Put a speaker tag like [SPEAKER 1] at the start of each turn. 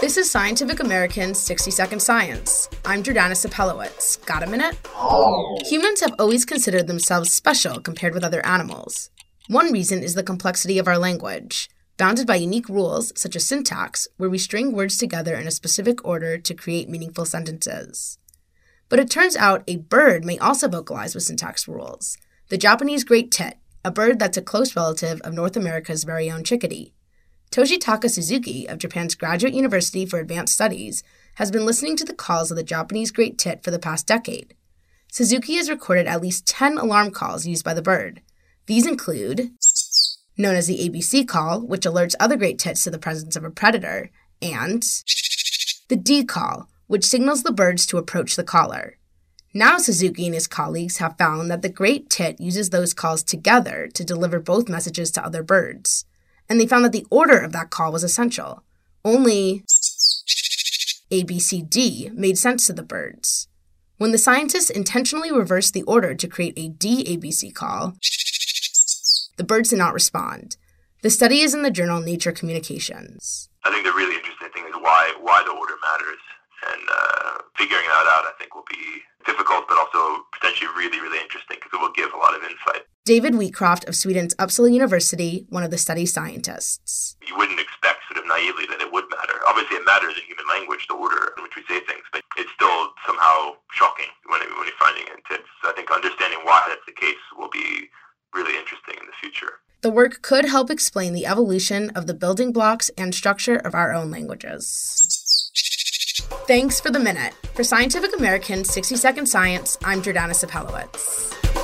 [SPEAKER 1] This is Scientific American's 60 Second Science. I'm Jordana Cepelewicz. Got a minute? Humans have always considered themselves special compared with other animals. One reason is the complexity of our language, bounded by unique rules such as syntax, where we string words together in a specific order to create meaningful sentences. But it turns out a bird may also vocalize with syntax rules. The Japanese great tit, a bird that's a close relative of North America's very own chickadee. Toshitaka Suzuki of Japan's Graduate University for Advanced Studies has been listening to the calls of the Japanese great tit for the past decade. Suzuki has recorded at least 10 alarm calls used by the bird. These include known as the ABC call, which alerts other great tits to the presence of a predator, and the D call, which signals the birds to approach the caller. Now, Suzuki and his colleagues have found that the great tit uses those calls together to deliver both messages to other birds and they found that the order of that call was essential. Only ABCD made sense to the birds. When the scientists intentionally reversed the order to create a DABC call, the birds did not respond. The study is in the journal Nature Communications.
[SPEAKER 2] I think the really interesting thing is why why the order matters, and uh, figuring that out I think will be difficult, but also really really interesting because it will give a lot of insight.
[SPEAKER 1] David Wheatcroft of Sweden's Uppsala University, one of the study's scientists.
[SPEAKER 2] You wouldn't expect sort of naively that it would matter. Obviously, it matters in human language, the order in which we say things, but it's still somehow shocking when, when you're finding it. It's, I think understanding why that's the case will be really interesting in the future.
[SPEAKER 1] The work could help explain the evolution of the building blocks and structure of our own languages. Thanks for the minute. For Scientific American 60 Second Science, I'm Jordana Cepelewicz.